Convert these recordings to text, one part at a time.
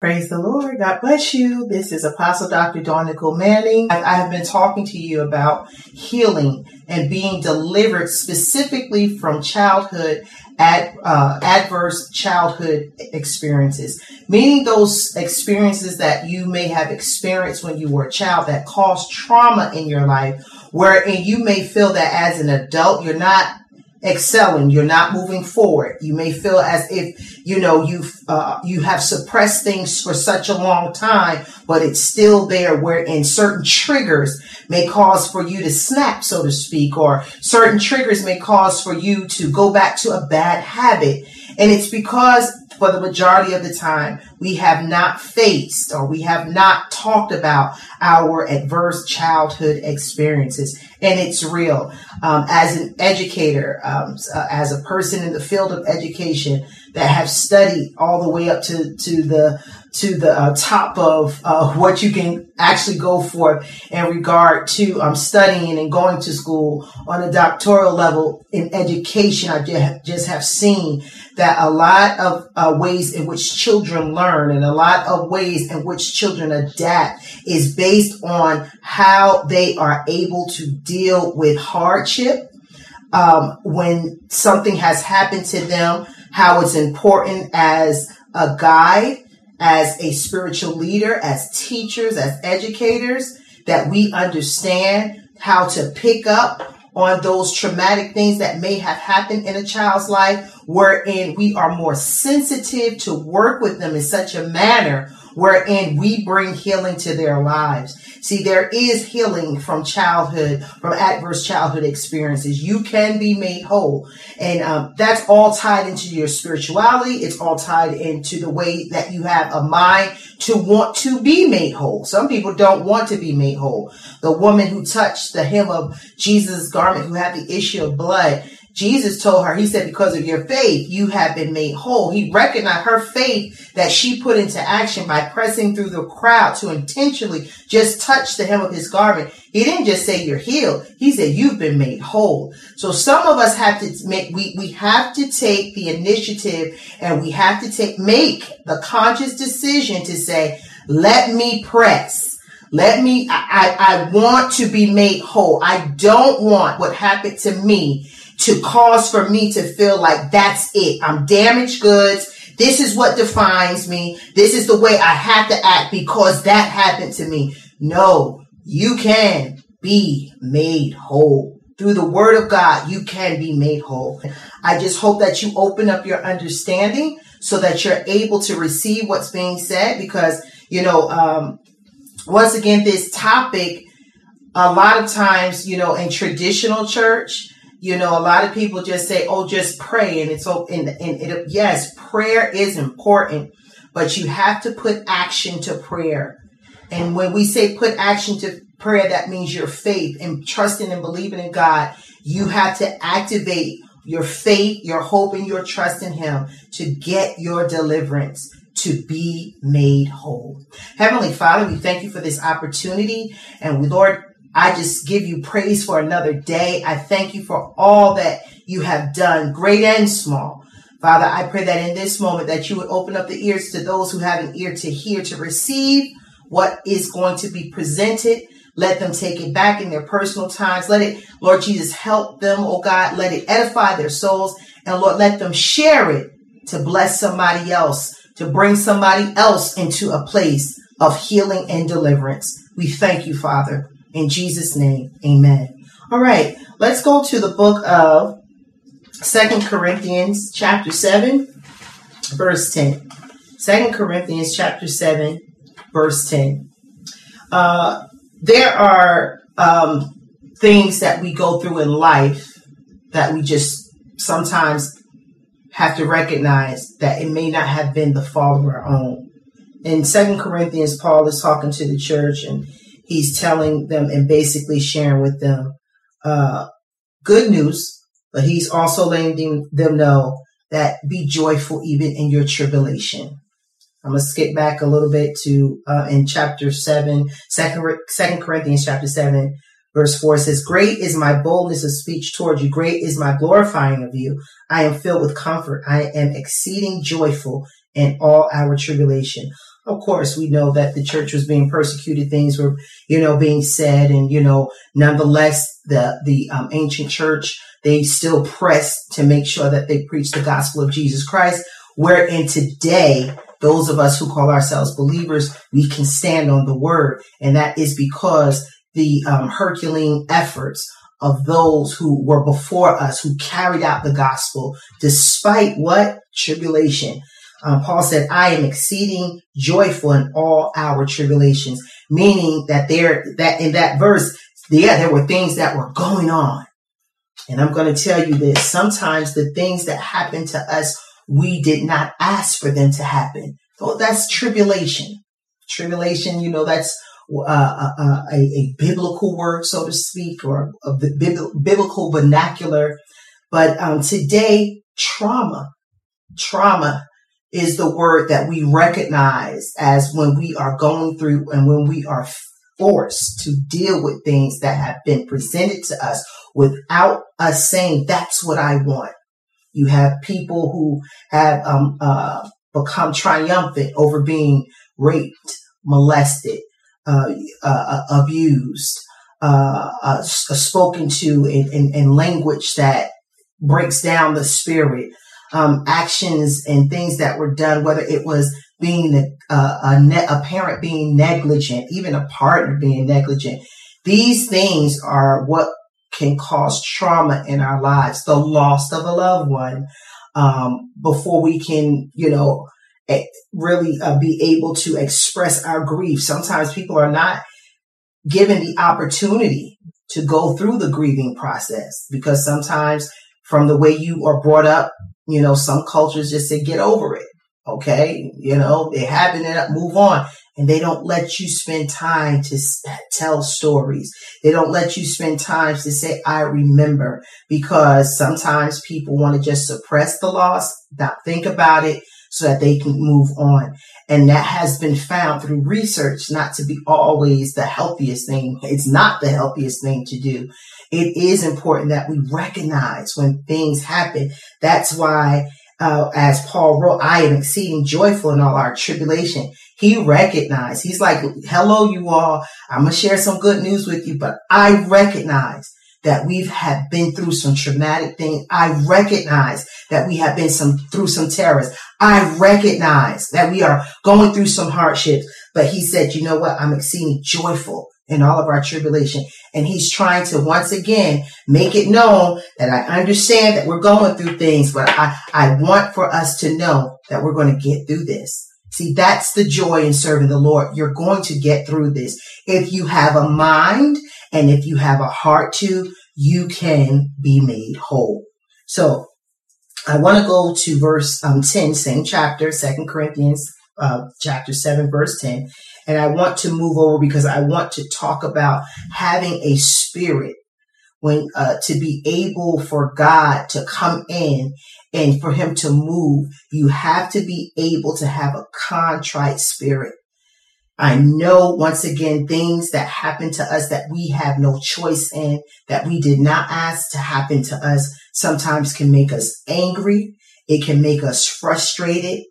Praise the Lord. God bless you. This is Apostle Dr. Dawn Nicole Manning. I have been talking to you about healing and being delivered specifically from childhood at uh, adverse childhood experiences, meaning those experiences that you may have experienced when you were a child that caused trauma in your life, wherein you may feel that as an adult you're not excelling you're not moving forward you may feel as if you know you've uh, you have suppressed things for such a long time but it's still there wherein certain triggers may cause for you to snap so to speak or certain triggers may cause for you to go back to a bad habit and it's because for the majority of the time, we have not faced or we have not talked about our adverse childhood experiences. And it's real. Um, as an educator, um, uh, as a person in the field of education that have studied all the way up to, to the to the uh, top of uh, what you can actually go for in regard to um, studying and going to school on a doctoral level in education. I just have seen that a lot of uh, ways in which children learn and a lot of ways in which children adapt is based on how they are able to deal with hardship um, when something has happened to them, how it's important as a guide as a spiritual leader, as teachers, as educators, that we understand how to pick up on those traumatic things that may have happened in a child's life, wherein we are more sensitive to work with them in such a manner wherein we bring healing to their lives. See, there is healing from childhood, from adverse childhood experiences. You can be made whole. And um, that's all tied into your spirituality. It's all tied into the way that you have a mind to want to be made whole. Some people don't want to be made whole. The woman who touched the hem of Jesus' garment, who had the issue of blood, Jesus told her, he said, because of your faith, you have been made whole. He recognized her faith that she put into action by pressing through the crowd to intentionally just touch the hem of his garment. He didn't just say you're healed. He said you've been made whole. So some of us have to make, we, we have to take the initiative and we have to take, make the conscious decision to say, let me press. Let me, I, I, I want to be made whole. I don't want what happened to me to cause for me to feel like that's it. I'm damaged goods. This is what defines me. This is the way I have to act because that happened to me. No, you can be made whole. Through the word of God, you can be made whole. I just hope that you open up your understanding so that you're able to receive what's being said because, you know, um, once again, this topic, a lot of times, you know, in traditional church, you know, a lot of people just say, "Oh, just pray," and it's so. And, and it, yes, prayer is important, but you have to put action to prayer. And when we say put action to prayer, that means your faith and trusting and believing in God. You have to activate your faith, your hope, and your trust in Him to get your deliverance to be made whole. Heavenly Father, we thank you for this opportunity. And we, Lord, I just give you praise for another day. I thank you for all that you have done, great and small. Father, I pray that in this moment that you would open up the ears to those who have an ear to hear, to receive what is going to be presented. Let them take it back in their personal times. Let it, Lord Jesus, help them, oh God. Let it edify their souls. And Lord, let them share it to bless somebody else, to bring somebody else into a place of healing and deliverance. We thank you, Father. In Jesus' name, amen. All right, let's go to the book of Second Corinthians, chapter 7, verse 10. Second Corinthians, chapter 7, verse 10. Uh, there are um, things that we go through in life that we just sometimes have to recognize that it may not have been the fault of our own. In Second Corinthians, Paul is talking to the church and he's telling them and basically sharing with them uh, good news, but he's also letting them know that be joyful even in your tribulation. I'm to skip back a little bit to uh, in chapter 7, 2 Corinthians chapter 7, verse 4 says, Great is my boldness of speech toward you. Great is my glorifying of you. I am filled with comfort. I am exceeding joyful in all our tribulation Of course, we know that the church was being persecuted. Things were, you know, being said, and you know, nonetheless, the the um, ancient church they still pressed to make sure that they preached the gospel of Jesus Christ. Wherein today, those of us who call ourselves believers, we can stand on the word, and that is because the um, Herculean efforts of those who were before us, who carried out the gospel despite what tribulation. Um, Paul said, I am exceeding joyful in all our tribulations, meaning that there, that in that verse, yeah, there were things that were going on. And I'm going to tell you this. Sometimes the things that happen to us, we did not ask for them to happen. So that's tribulation. Tribulation, you know, that's uh, uh, uh, a, a, biblical word, so to speak, or a biblical vernacular. But um, today, trauma, trauma is the word that we recognize as when we are going through and when we are forced to deal with things that have been presented to us without us saying, that's what I want. You have people who have um, uh, become triumphant over being raped, molested, uh, uh, uh abused, uh, uh, spoken to in, in, in language that breaks down the spirit, um, actions and things that were done, whether it was being a, a, ne- a parent being negligent, even a partner being negligent. These things are what can cause trauma in our lives, the loss of a loved one, um, before we can, you know, really uh, be able to express our grief. Sometimes people are not given the opportunity to go through the grieving process because sometimes from the way you are brought up, you know, some cultures just say, get over it. Okay. You know, it happened and move on. And they don't let you spend time to tell stories. They don't let you spend time to say, I remember because sometimes people want to just suppress the loss, not think about it so that they can move on. And that has been found through research not to be always the healthiest thing. It's not the healthiest thing to do. It is important that we recognize when things happen. That's why, uh, as Paul wrote, I am exceeding joyful in all our tribulation. He recognized, he's like, hello, you all. I'm going to share some good news with you, but I recognize that we've have been through some traumatic things. I recognize that we have been some through some terrors. I recognize that we are going through some hardships. But he said, you know what? I'm exceeding joyful in all of our tribulation. And he's trying to once again make it known that I understand that we're going through things, but I, I want for us to know that we're going to get through this. See, that's the joy in serving the Lord. You're going to get through this. If you have a mind and if you have a heart to, you can be made whole. So I want to go to verse um, 10, same chapter, Second Corinthians uh, chapter 7, verse 10. And I want to move over because I want to talk about having a spirit when uh, to be able for God to come in and for him to move, you have to be able to have a contrite spirit. I know once again things that happen to us that we have no choice in, that we did not ask to happen to us, sometimes can make us angry. It can make us frustrated.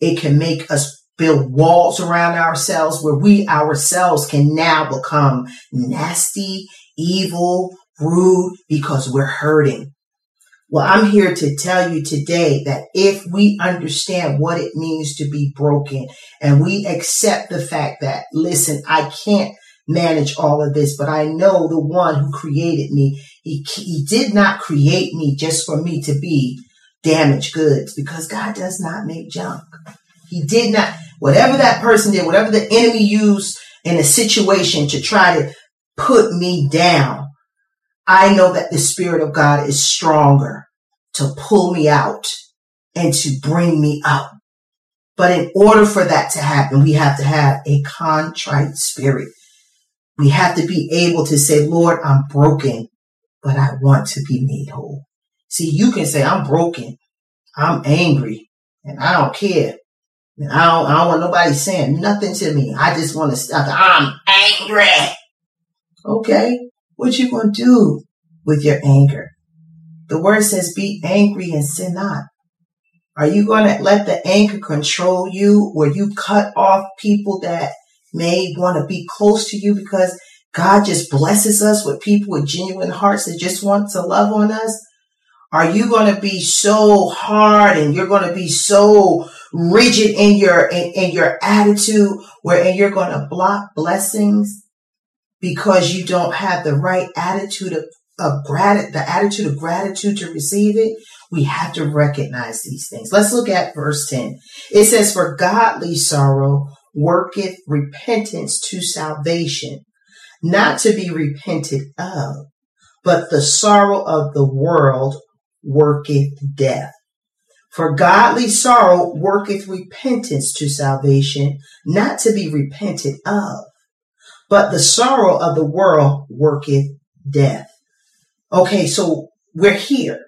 It can make us build walls around ourselves where we ourselves can now become nasty, evil, rude because we're hurting. Well, I'm here to tell you today that if we understand what it means to be broken and we accept the fact that, listen, I can't manage all of this, but I know the one who created me. He, he did not create me just for me to be damaged goods because God does not make junk. He did not, whatever that person did, whatever the enemy used in a situation to try to put me down, I know that the Spirit of God is stronger to pull me out and to bring me up. But in order for that to happen, we have to have a contrite spirit. We have to be able to say, Lord, I'm broken, but I want to be made whole. See, you can say, I'm broken. I'm angry and I don't care. And I don't, I don't want nobody saying nothing to me. I just want to stop. I'm angry. Okay. What you to do with your anger? The word says, be angry and sin not. Are you to let the anger control you or you cut off people that may want to be close to you because God just blesses us with people with genuine hearts that just want to love on us? Are you going to be so hard and you're going to be so rigid in your in, in your attitude where you're going to block blessings because you don't have the right attitude of, of gratitude, the attitude of gratitude to receive it? We have to recognize these things. Let's look at verse 10. It says, For godly sorrow worketh repentance to salvation, not to be repented of, but the sorrow of the world worketh death. For godly sorrow worketh repentance to salvation, not to be repented of, but the sorrow of the world worketh death. Okay, so we're here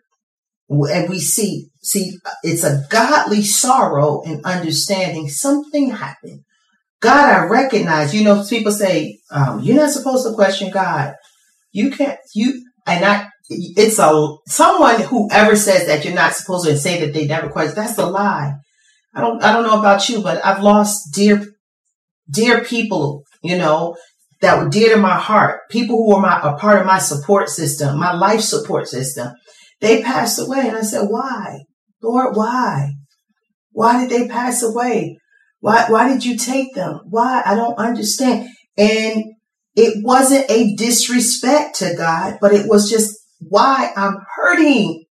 and we see, see, it's a godly sorrow and understanding something happened. God, I recognize, you know, people say, um, you're not supposed to question God. You can't, you, and I, it's a someone who ever says that you're not supposed to say that they never question. That's a lie. I don't I don't know about you, but I've lost dear dear people, you know, that were dear to my heart. People who were my a part of my support system, my life support system. They passed away, and I said, "Why, Lord? Why? Why did they pass away? Why why did you take them? Why? I don't understand." And it wasn't a disrespect to God, but it was just why I'm hurting.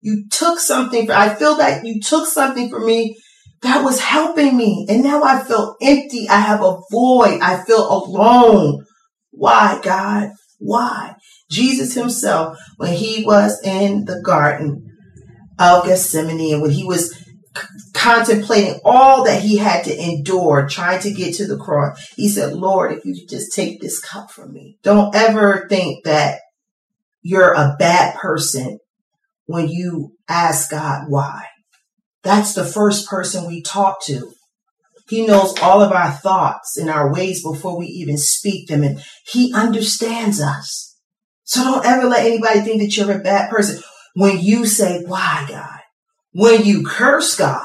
You took something, for, I feel that you took something from me that was helping me. And now I feel empty. I have a void. I feel alone. Why, God? Why? Jesus himself, when he was in the garden of Gethsemane and when he was contemplating all that he had to endure trying to get to the cross, he said, Lord, if you just take this cup from me, don't ever think that you're a bad person when you ask God why. That's the first person we talk to. He knows all of our thoughts and our ways before we even speak them, and He understands us. So don't ever let anybody think that you're a bad person when you say, Why, God? When you curse God,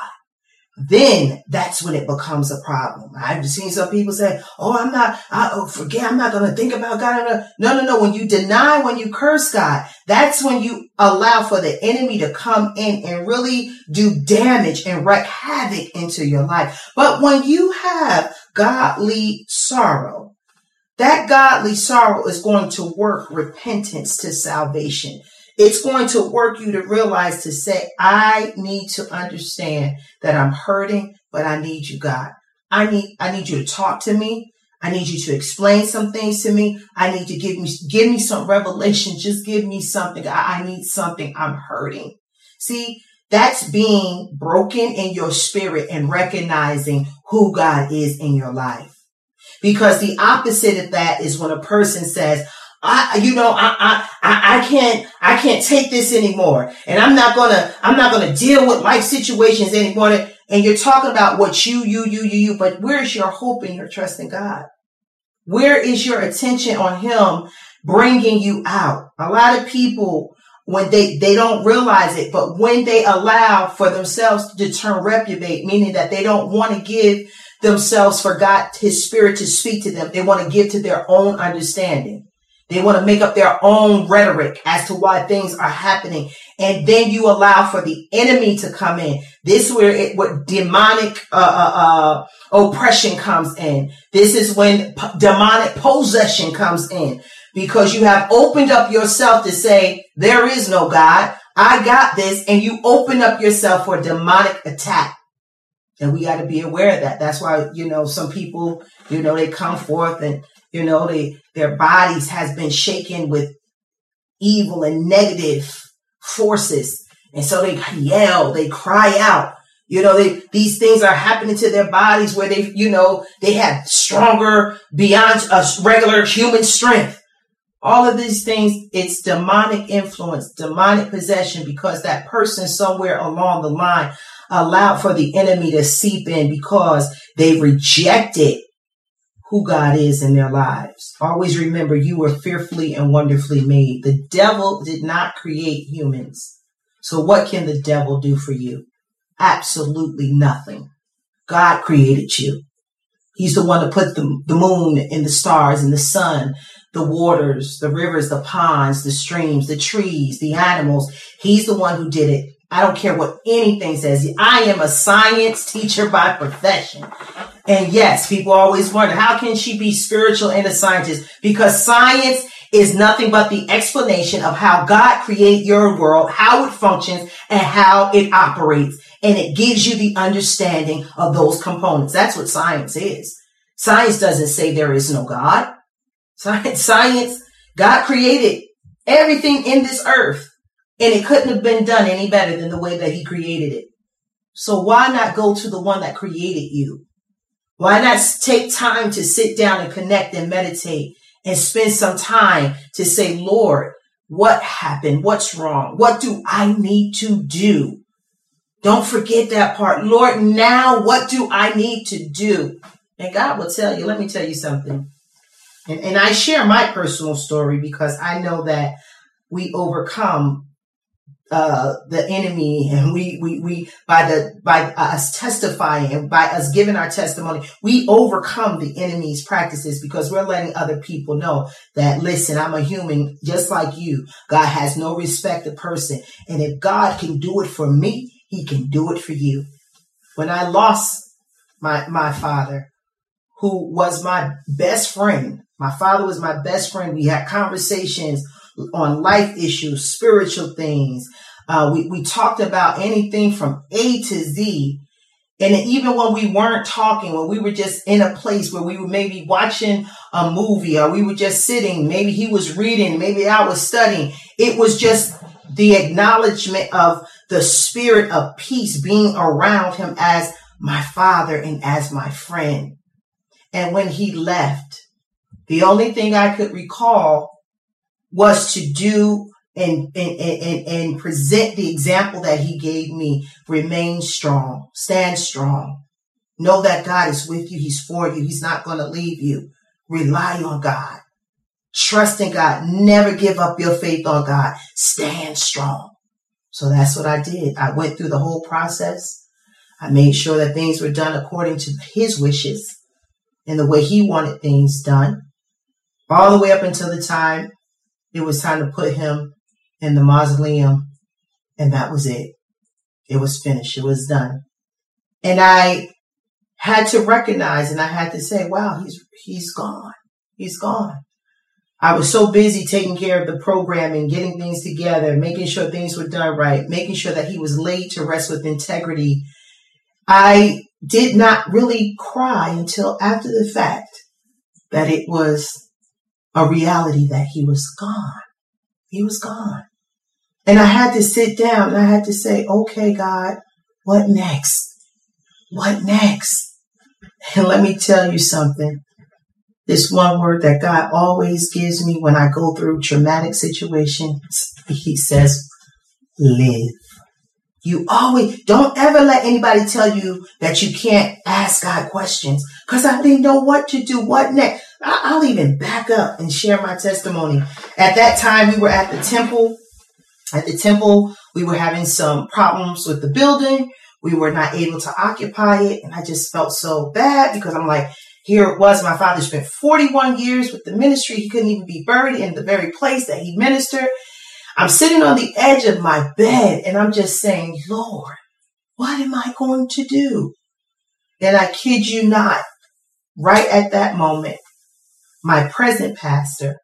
then that's when it becomes a problem. I've seen some people say, "Oh, I'm not. I oh, forget. I'm not going to think about God." No, no, no. When you deny, when you curse God, that's when you allow for the enemy to come in and really do damage and wreak havoc into your life. But when you have godly sorrow, that godly sorrow is going to work repentance to salvation. It's going to work you to realize to say, I need to understand that I'm hurting, but I need you, God. I need, I need you to talk to me. I need you to explain some things to me. I need to give me, give me some revelation. Just give me something. I, I need something. I'm hurting. See, that's being broken in your spirit and recognizing who God is in your life. Because the opposite of that is when a person says, I, you know, I, I, I can't, I can't take this anymore. And I'm not gonna, I'm not gonna deal with life situations anymore. And you're talking about what you, you, you, you, you, but where's your hope and your trust in God? Where is your attention on Him bringing you out? A lot of people, when they, they don't realize it, but when they allow for themselves to turn reprobate, meaning that they don't want to give themselves for God, His Spirit to speak to them, they want to give to their own understanding. They want to make up their own rhetoric as to why things are happening. And then you allow for the enemy to come in. This is where it, what demonic, uh, uh, uh, oppression comes in. This is when p- demonic possession comes in because you have opened up yourself to say, there is no God. I got this. And you open up yourself for demonic attack. And we got to be aware of that. That's why, you know, some people, you know, they come forth and you know, they, their bodies has been shaken with evil and negative forces. And so they yell, they cry out. You know, they, these things are happening to their bodies where they, you know, they have stronger beyond a regular human strength. All of these things, it's demonic influence, demonic possession because that person somewhere along the line allowed for the enemy to seep in because they rejected who God is in their lives. Always remember you were fearfully and wonderfully made. The devil did not create humans. So what can the devil do for you? Absolutely nothing. God created you. He's the one to put the, the moon and the stars and the sun, the waters, the rivers, the ponds, the streams, the trees, the animals. He's the one who did it. I don't care what anything says. I am a science teacher by profession. And yes, people always wonder, how can she be spiritual and a scientist? Because science is nothing but the explanation of how God created your world, how it functions, and how it operates. And it gives you the understanding of those components. That's what science is. Science doesn't say there is no God. Science, science, God created everything in this earth and it couldn't have been done any better than the way that he created it. So why not go to the one that created you? Why not take time to sit down and connect and meditate and spend some time to say, Lord, what happened? What's wrong? What do I need to do? Don't forget that part. Lord, now what do I need to do? And God will tell you, let me tell you something. And, and I share my personal story because I know that we overcome uh, the enemy and we, we, we, by the, by us testifying and by us giving our testimony, we overcome the enemy's practices because we're letting other people know that, listen, I'm a human just like you. God has no respect of person. And if God can do it for me, he can do it for you. When I lost my, my father, who was my best friend, my father was my best friend. We had conversations on life issues, spiritual things. Uh, we, we talked about anything from A to Z. And even when we weren't talking, when we were just in a place where we were maybe watching a movie or we were just sitting, maybe he was reading, maybe I was studying, it was just the acknowledgement of the spirit of peace being around him as my father and as my friend. And when he left, the only thing I could recall was to do and, and, and, and present the example that he gave me. Remain strong, stand strong. Know that God is with you. He's for you. He's not going to leave you. Rely on God. Trust in God. Never give up your faith on God. Stand strong. So that's what I did. I went through the whole process. I made sure that things were done according to his wishes and the way he wanted things done. All the way up until the time it was time to put him in the mausoleum, and that was it. It was finished. It was done. And I had to recognize and I had to say, wow, he's, he's gone. He's gone. I was so busy taking care of the programming, getting things together, making sure things were done right, making sure that he was laid to rest with integrity. I did not really cry until after the fact that it was a reality that he was gone. He was gone. And I had to sit down and I had to say, okay, God, what next? What next? And let me tell you something. This one word that God always gives me when I go through traumatic situations, He says, live. You always, don't ever let anybody tell you that you can't ask God questions because I didn't know what to do. What next? I'll even back up and share my testimony. At that time, we were at the temple. At the temple, we were having some problems with the building. We were not able to occupy it. And I just felt so bad because I'm like, here it was. My father spent 41 years with the ministry. He couldn't even be buried in the very place that he ministered. I'm sitting on the edge of my bed and I'm just saying, Lord, what am I going to do? And I kid you not, right at that moment, my present pastor,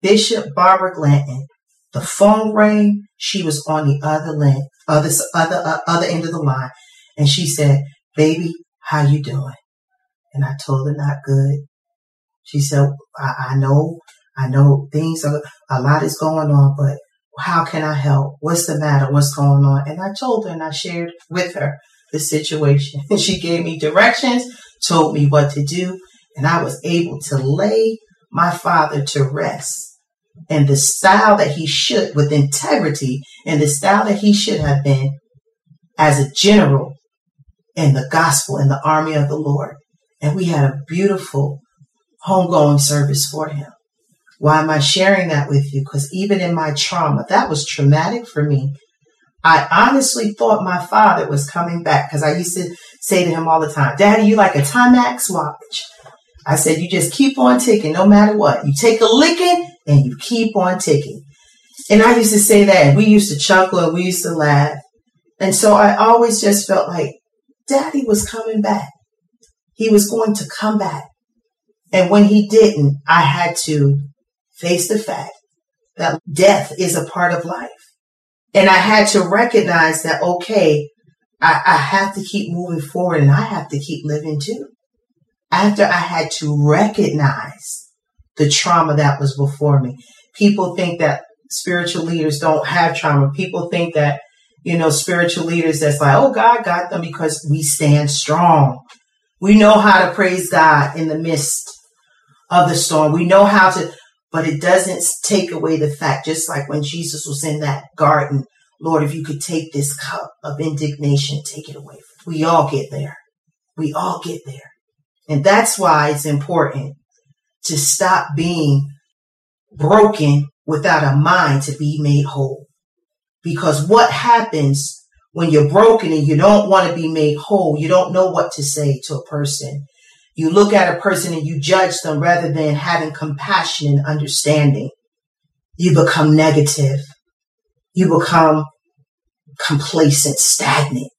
Bishop Barbara Glanton, the phone rang. She was on the other line, other other uh, other end of the line, and she said, "Baby, how you doing?" And I told her, "Not good." She said, I, I know, I know things are a lot is going on, but how can I help? What's the matter? What's going on?" And I told her, and I shared with her the situation. And she gave me directions, told me what to do, and I was able to lay my father to rest in the style that he should, with integrity, and the style that he should have been as a general in the gospel in the army of the Lord. And we had a beautiful homegoing service for him. Why am I sharing that with you? Because even in my trauma, that was traumatic for me. I honestly thought my father was coming back because I used to say to him all the time, Daddy, you like a Timex watch. I said, you just keep on ticking no matter what. You take a licking and you keep on ticking. And I used to say that we used to chuckle and we used to laugh. And so I always just felt like daddy was coming back. He was going to come back. And when he didn't, I had to face the fact that death is a part of life. And I had to recognize that, okay, I, I have to keep moving forward and I have to keep living too. After I had to recognize the trauma that was before me. People think that spiritual leaders don't have trauma. People think that, you know, spiritual leaders that's like, oh, God got them because we stand strong. We know how to praise God in the midst of the storm. We know how to, but it doesn't take away the fact, just like when Jesus was in that garden, Lord, if you could take this cup of indignation, take it away. We all get there. We all get there. And that's why it's important to stop being broken without a mind to be made whole. Because what happens when you're broken and you don't want to be made whole, you don't know what to say to a person. You look at a person and you judge them rather than having compassion and understanding. You become negative. You become complacent, stagnant,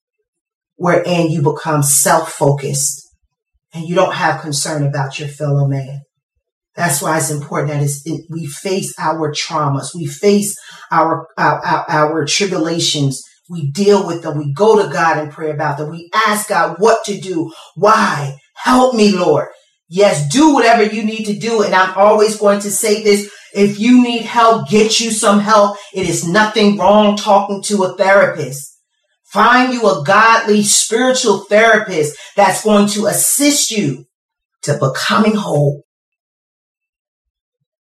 wherein you become self-focused and you don't have concern about your fellow man. That's why it's important that we face our traumas, we face our, our, our, our tribulations, we deal with them, we go to God and pray about them, we ask God what to do, why, help me, Lord. Yes, do whatever you need to do. And I'm always going to say this. If you need help, get you some help. It is nothing wrong talking to a therapist. Find you a godly spiritual therapist that's going to assist you to becoming whole